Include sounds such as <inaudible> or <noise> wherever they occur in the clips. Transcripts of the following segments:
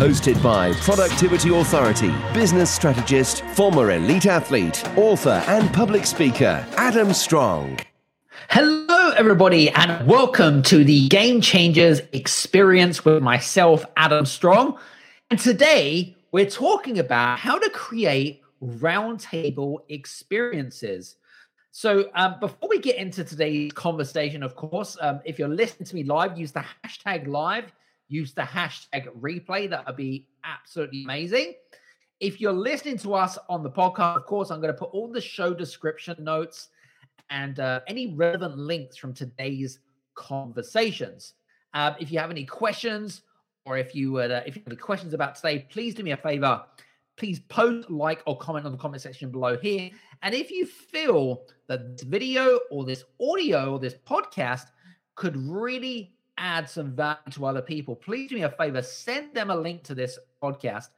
Hosted by Productivity Authority, business strategist, former elite athlete, author, and public speaker, Adam Strong. Hello, everybody, and welcome to the Game Changers experience with myself, Adam Strong. And today we're talking about how to create roundtable experiences. So, um, before we get into today's conversation, of course, um, if you're listening to me live, use the hashtag live, use the hashtag replay. That would be absolutely amazing. If you're listening to us on the podcast, of course, I'm going to put all the show description notes and uh, any relevant links from today's conversations. Um, if you have any questions, or if you uh, if you have any questions about today, please do me a favor please post, like, or comment on the comment section below here. And if you feel that this video or this audio or this podcast could really add some value to other people, please do me a favor, send them a link to this podcast.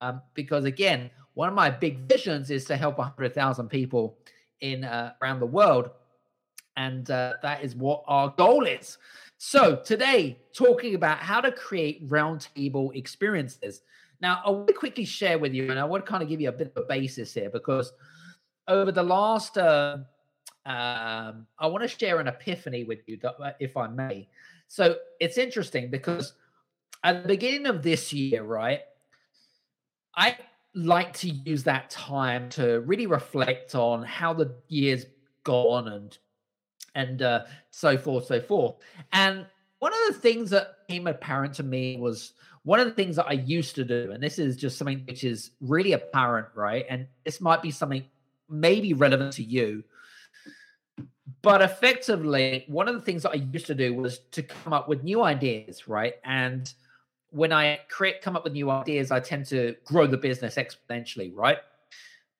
Um, because again, one of my big visions is to help 100,000 people in uh, around the world. And uh, that is what our goal is. So today, talking about how to create roundtable experiences. Now, I want to quickly share with you, and I want to kind of give you a bit of a basis here because over the last, uh, um, I want to share an epiphany with you, uh, if I may. So it's interesting because at the beginning of this year, right, I like to use that time to really reflect on how the year's gone and and uh, so forth, so forth. And one of the things that became apparent to me was one of the things that I used to do, and this is just something which is really apparent, right? And this might be something maybe relevant to you. But effectively, one of the things that I used to do was to come up with new ideas, right? And when I create come up with new ideas, I tend to grow the business exponentially, right?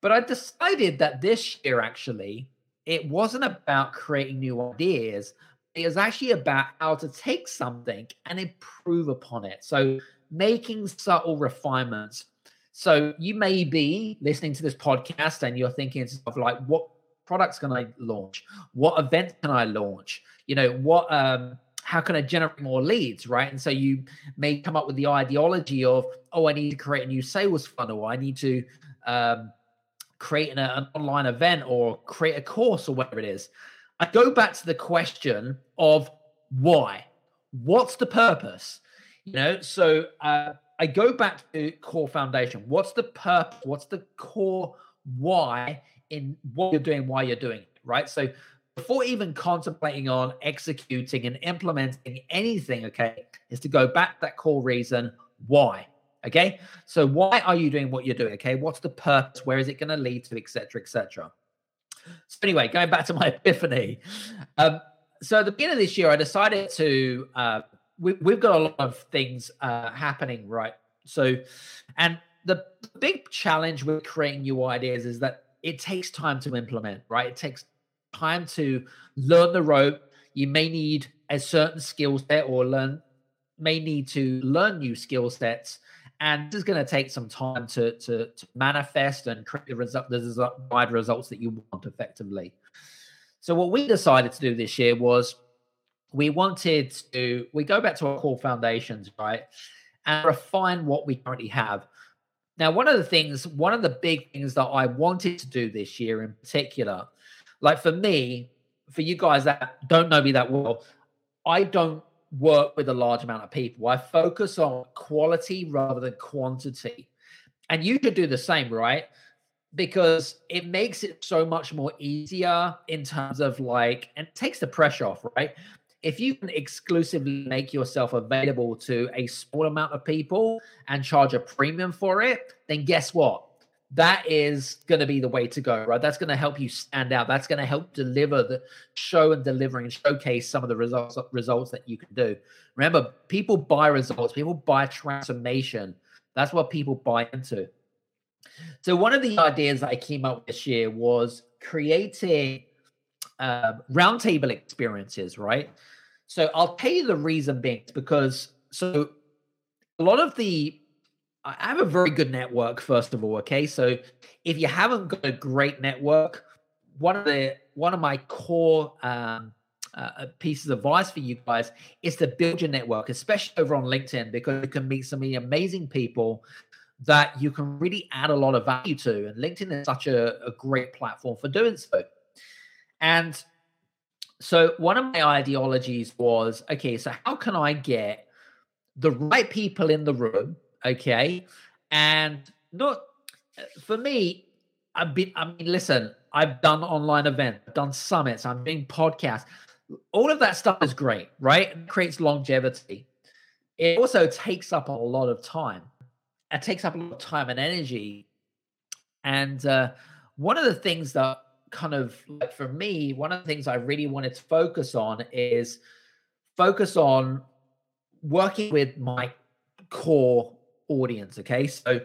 But I decided that this year actually, it wasn't about creating new ideas. It was actually about how to take something and improve upon it. So making subtle refinements. So you may be listening to this podcast and you're thinking of like, what products can I launch? What event can I launch? You know, what um how can I generate more leads, right? And so you may come up with the ideology of, oh, I need to create a new sales funnel. I need to um, create an, an online event or create a course or whatever it is. I go back to the question of why. What's the purpose? You know, so uh, I go back to core foundation. What's the purpose? What's the core why in what you're doing, why you're doing it, right? So before even contemplating on executing and implementing anything, okay, is to go back that core reason why. Okay, so why are you doing what you're doing? Okay, what's the purpose? Where is it going to lead to, etc., etc. So anyway, going back to my <laughs> epiphany. Um, so at the beginning of this year, I decided to uh, we, we've got a lot of things uh, happening, right? So, and the big challenge with creating new ideas is that it takes time to implement, right? It takes time to learn the rope. You may need a certain skill set or learn, may need to learn new skill sets. And this is going to take some time to, to, to manifest and create the, result, the desired results that you want effectively. So, what we decided to do this year was we wanted to we go back to our core foundations right and refine what we currently have now one of the things one of the big things that i wanted to do this year in particular like for me for you guys that don't know me that well i don't work with a large amount of people. I focus on quality rather than quantity. And you should do the same right? Because it makes it so much more easier in terms of like and takes the pressure off right if you can exclusively make yourself available to a small amount of people and charge a premium for it, then guess what? That is going to be the way to go, right? That's going to help you stand out. That's going to help deliver the show and deliver and showcase some of the results results that you can do. Remember, people buy results. People buy transformation. That's what people buy into. So one of the ideas that I came up with this year was creating um, roundtable experiences, right? So I'll tell you the reason being because so a lot of the I have a very good network, first of all. Okay. So if you haven't got a great network, one of the one of my core um, uh, uh pieces of advice for you guys is to build your network, especially over on LinkedIn, because you can meet some amazing people that you can really add a lot of value to. And LinkedIn is such a, a great platform for doing so. And so one of my ideologies was okay, so how can I get the right people in the room? Okay. And not for me, I've been, I mean, listen, I've done online events, I've done summits, I'm doing podcasts. All of that stuff is great, right? It creates longevity. It also takes up a lot of time. It takes up a lot of time and energy. And uh, one of the things that kind of like for me, one of the things I really wanted to focus on is focus on working with my core audience. Okay. So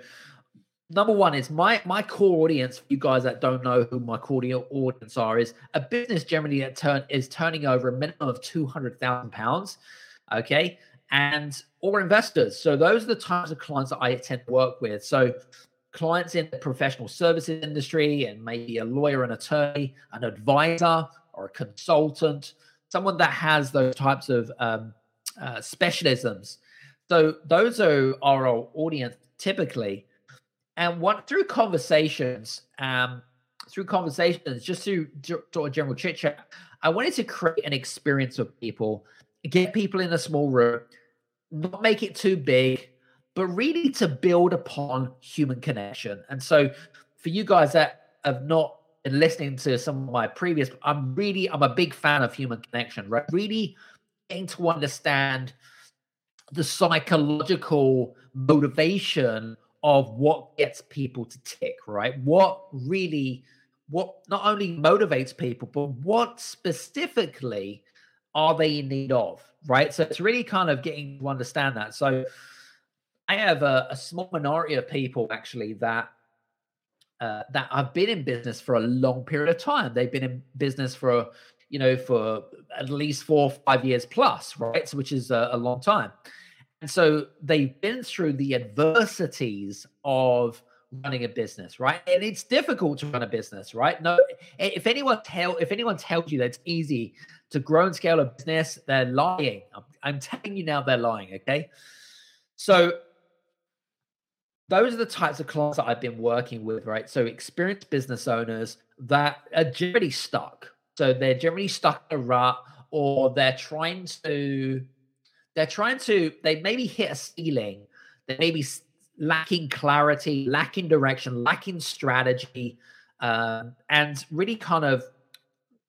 number one is my my core audience for you guys that don't know who my core audience are is a business generally that turn is turning over a minimum of two hundred thousand pounds. Okay. And or investors. So those are the types of clients that I tend to work with. So clients in the professional services industry and maybe a lawyer, an attorney, an advisor, or a consultant, someone that has those types of um, uh, specialisms. So those are our audience typically. And what through conversations, um, through conversations, just through sort of general chit chat, I wanted to create an experience of people, get people in a small room, not make it too big, but really to build upon human connection. And so for you guys that have not been listening to some of my previous, I'm really, I'm a big fan of human connection, right? Really getting to understand the psychological motivation of what gets people to tick, right? What really, what not only motivates people, but what specifically are they in need of, right? So it's really kind of getting to understand that. So I have a, a small minority of people actually that uh, that have been in business for a long period of time. They've been in business for you know for at least four or five years plus, right? So which is a, a long time. And so they've been through the adversities of running a business, right? And it's difficult to run a business, right? No, if anyone tell if anyone tells you that it's easy to grow and scale a business, they're lying. I'm, I'm telling you now, they're lying. Okay, so those are the types of clients that I've been working with, right? So experienced business owners that are generally stuck. So they're generally stuck in a rut or they're trying to they're trying to they maybe hit a ceiling they maybe lacking clarity lacking direction lacking strategy um, and really kind of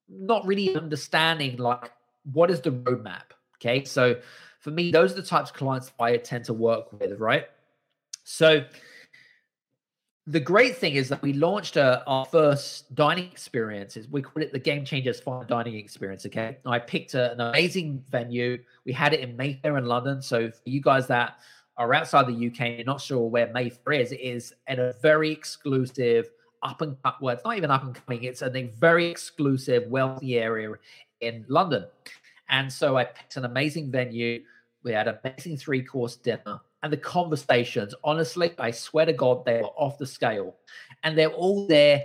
not really understanding like what is the roadmap okay so for me those are the types of clients i tend to work with right so the great thing is that we launched a, uh, our first dining experiences. We call it the Game Changers Fine Dining Experience. Okay, I picked a, an amazing venue. We had it in Mayfair in London. So for you guys that are outside the UK, you're not sure where Mayfair is. It is at a very exclusive up and up. well, it's not even up and coming. It's a very exclusive, wealthy area in London. And so I picked an amazing venue. We had an amazing three course dinner and the conversations, honestly, I swear to God, they were off the scale. And they're all there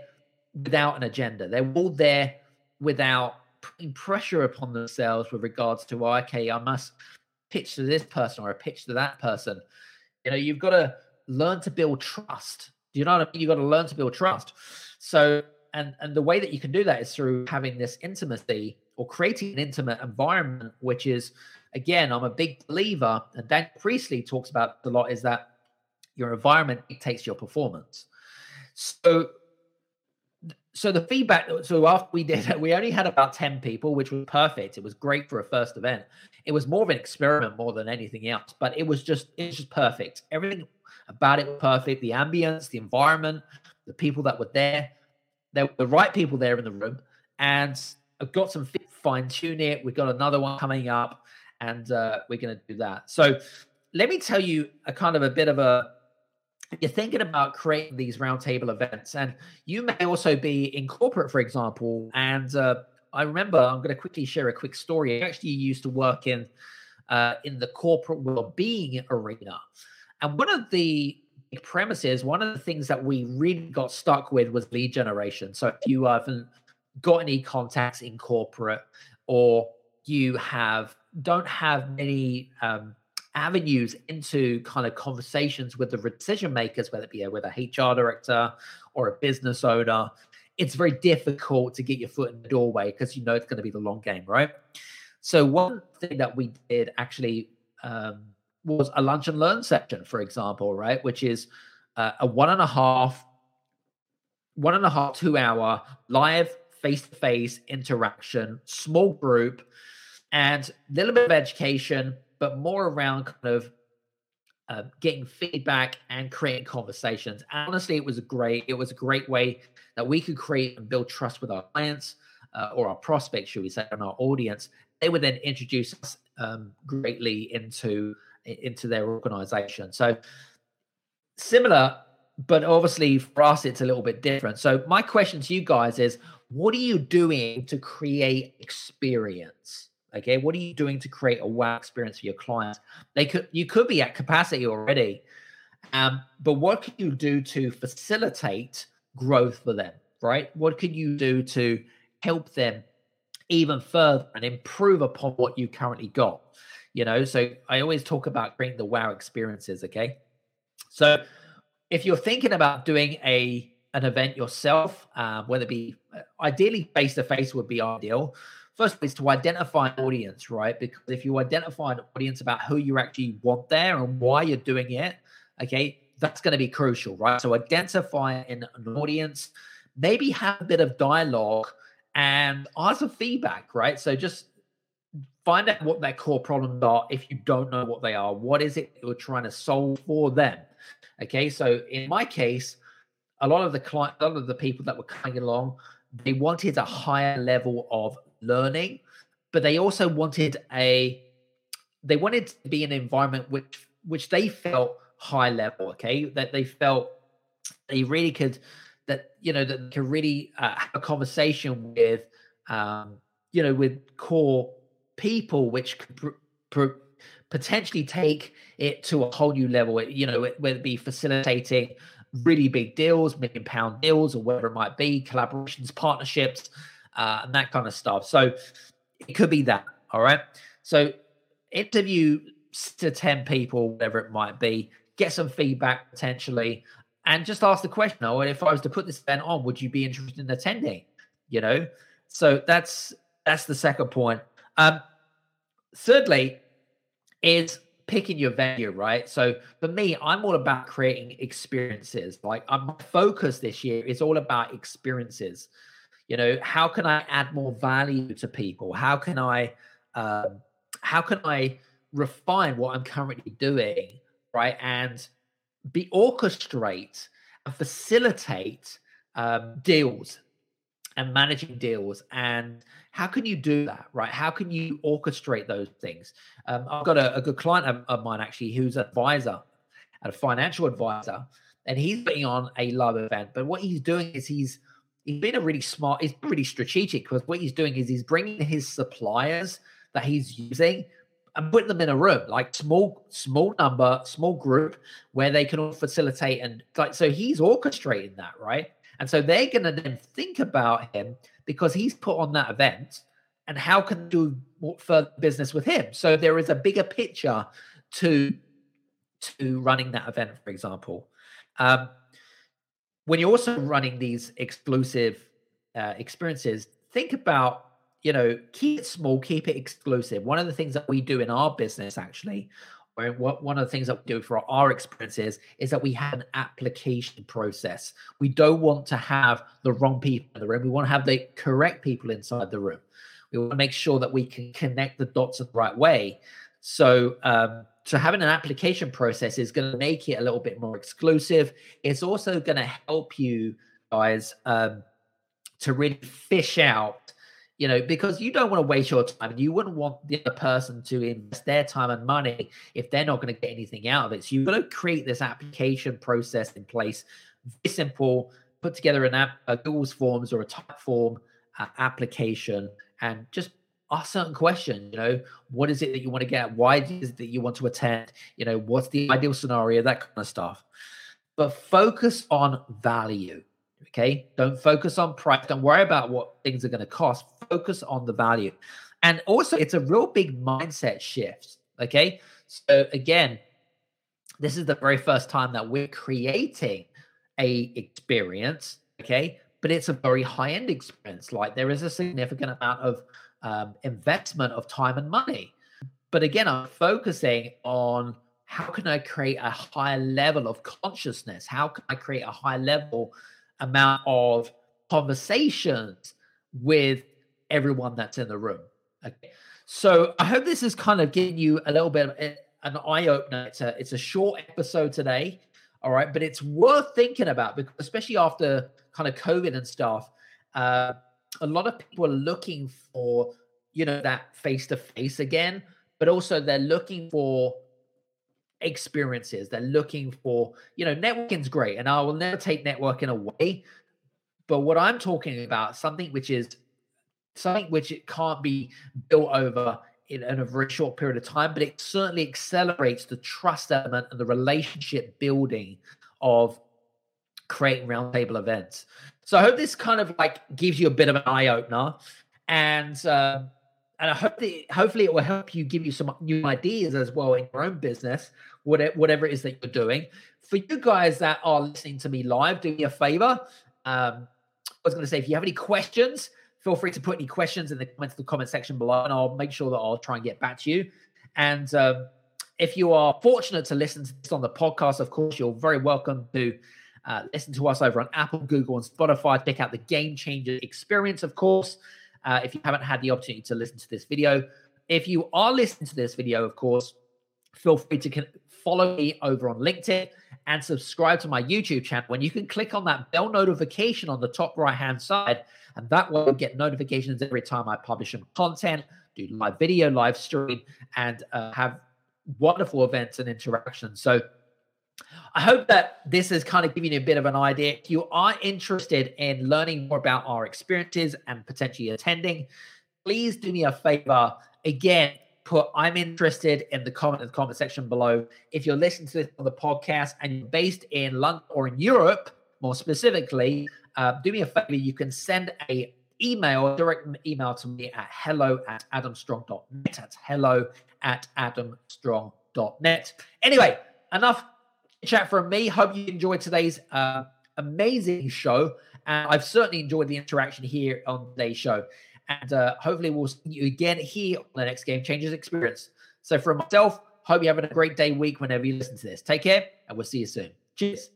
without an agenda. They're all there without putting pressure upon themselves with regards to, well, okay, I must pitch to this person or a pitch to that person. You know, you've got to learn to build trust. Do you know what I mean? You've got to learn to build trust. So, and and the way that you can do that is through having this intimacy or creating an intimate environment, which is again, I'm a big believer, and Dan Priestley talks about a lot, is that your environment dictates your performance. So so the feedback so after we did we only had about 10 people which was perfect. It was great for a first event. It was more of an experiment more than anything else but it was just it was just perfect. Everything about it was perfect. The ambience the environment the people that were there there were the right people there in the room and i've got some fine tune it. We've got another one coming up and uh, we're going to do that. So let me tell you a kind of a bit of a you're thinking about creating these roundtable events, and you may also be in corporate, for example. And uh, I remember I'm going to quickly share a quick story. I actually used to work in uh, in the corporate well-being arena, and one of the premises, one of the things that we really got stuck with was lead generation. So if you haven't got any contacts in corporate, or you have don't have many um, avenues into kind of conversations with the decision makers, whether it be with a HR director or a business owner, it's very difficult to get your foot in the doorway because you know it's going to be the long game, right? So one thing that we did actually um, was a lunch and learn section, for example, right, which is uh, a one and a half, one and a half, two hour live face to face interaction, small group, and a little bit of education, but more around kind of uh, getting feedback and creating conversations. And honestly, it was a great. It was a great way that we could create and build trust with our clients uh, or our prospects, should we say, and our audience. They would then introduce us um, greatly into into their organization. So similar, but obviously for us, it's a little bit different. So my question to you guys is, what are you doing to create experience? Okay, what are you doing to create a wow experience for your clients? They could you could be at capacity already, um, but what can you do to facilitate growth for them? Right? What can you do to help them even further and improve upon what you currently got? You know, so I always talk about creating the wow experiences. Okay, so if you're thinking about doing a an event yourself, um, whether it be uh, ideally face to face would be ideal first is to identify an audience, right? Because if you identify an audience about who you actually want there and why you're doing it, okay, that's going to be crucial, right? So identify an, audience, maybe have a bit of dialogue and ask for feedback, right? So just find out what their core problems are if you don't know what they are. What is it you're trying to solve for them? Okay, so in my case, a lot of the client, a lot of the people that were coming along, they wanted a higher level of learning, but they also wanted a they wanted to be an environment which which they felt high level, okay, that they felt they really could that you know that could really uh, have a conversation with um, you know with core people, which could pr- pr- potentially take it to a whole new level. You know, whether it be facilitating really big deals, million pound deals, or whatever it might be, collaborations, partnerships, uh, and that kind of stuff. So it could be that. All right. So interview to 10 people, whatever it might be, get some feedback potentially, and just ask the question oh, if I was to put this event on, would you be interested in attending? You know, so that's that's the second point. Um, thirdly, is picking your venue, right? So for me, I'm all about creating experiences. Like my focus this year is all about experiences you know how can i add more value to people? How can i um, how can i refine what i'm currently doing right and be orchestrate and facilitate um, deals and managing deals? And how can you do that right? How can you orchestrate those things? Um, i've got a, a good client of, of, mine actually who's an advisor a financial advisor and he's putting on a love event but what he's doing is he's he's been a really smart, he's really strategic because what he's doing is he's bringing his suppliers that he's using and putting them in a room, like small, small number, small group where they can all facilitate and like so he's orchestrating that, right? And so they're gonna then think about him because he's put on that event and how can do further business with him. So there is a bigger picture to to running that event, for example. Um, when you're also running these exclusive uh, experiences, think about you know keep it small, keep it exclusive. One of the things that we do in our business, actually, or what one of the things that we do for our experiences is that we have an application process. We don't want to have the wrong people in the room. We want to have the correct people inside the room. We want to make sure that we can connect the dots in the right way. So um, so having an application process is going to make it a little bit more exclusive. It's also going to help you guys um, to really fish out, you know, because you don't want to waste your time and you wouldn't want the other person to invest their time and money if they're not going to get anything out of it. So you've got to create this application process in place. Very simple, put together an app, a Google's Forms or a Typeform uh, application and just ask certain questions. You know, what is it that you want to get? Why is it that you want to attend? You know, what's the ideal scenario? That kind of stuff. But focus on value. Okay. Don't focus on price. Don't worry about what things are going to cost. Focus on the value. And also, it's a real big mindset shift. Okay. So, again, this is the very first time that we're creating a experience. Okay. But it's a very high end experience. Like there is a significant amount of um, investment of time and money. But again, I'm focusing on how can I create a higher level of consciousness? How can I create a high level amount of conversations with everyone that's in the room. Okay. So I hope this is kind of giving you a little bit of an eye opener. It's a it's a short episode today. All right, but it's worth thinking about because especially after kind of COVID and stuff, uh, a lot of people are looking for you know that face to face again, but also they're looking for experiences. They're looking for, you know, networking's great, and I will never take networking away. But what I'm talking about, something which is something which it can't be built over in, in, a very short period of time, but it certainly accelerates the trust element and the relationship building of creating roundtable events. So I hope this kind of like gives you a bit of an eye opener, and uh, and I hope that hopefully it will help you give you some new ideas as well in your own business, whatever, whatever it is that you're doing. For you guys that are listening to me live, do me a favor. Um, I was going to say, if you have any questions, feel free to put any questions in the comments, the comment section below, and I'll make sure that I'll try and get back to you. And um, if you are fortunate to listen to this on the podcast, of course, you're very welcome to uh, listen to us over on Apple, Google, and Spotify. Check out the Game Changer experience, of course uh, if you haven't had the opportunity to listen to this video. If you are listening to this video, of course, feel free to follow me over on LinkedIn and subscribe to my YouTube channel. When you can click on that bell notification on the top right hand side, and that will get notifications every time I publish some content, do live video, live stream, and uh, have wonderful events and interactions. So, I hope that this is kind of giving you a bit of an idea. If you are interested in learning more about our experiences and potentially attending, please do me a favor. Again, put I'm interested in the comment in the comment section below. If you're listening to this on the podcast and you're based in London or in Europe, more specifically, uh, do me a favor. You can send a email, direct email to me at hello at adamstrong.net. That's hello at adamstrong.net. Anyway, enough chat from me. Hope you enjoyed today's uh, amazing show. And I've certainly enjoyed the interaction here on today's show. And uh, hopefully, we'll see you again here on the next Game Changers experience. So, for myself, hope you're having a great day, week, whenever you listen to this. Take care, and we'll see you soon. Cheers.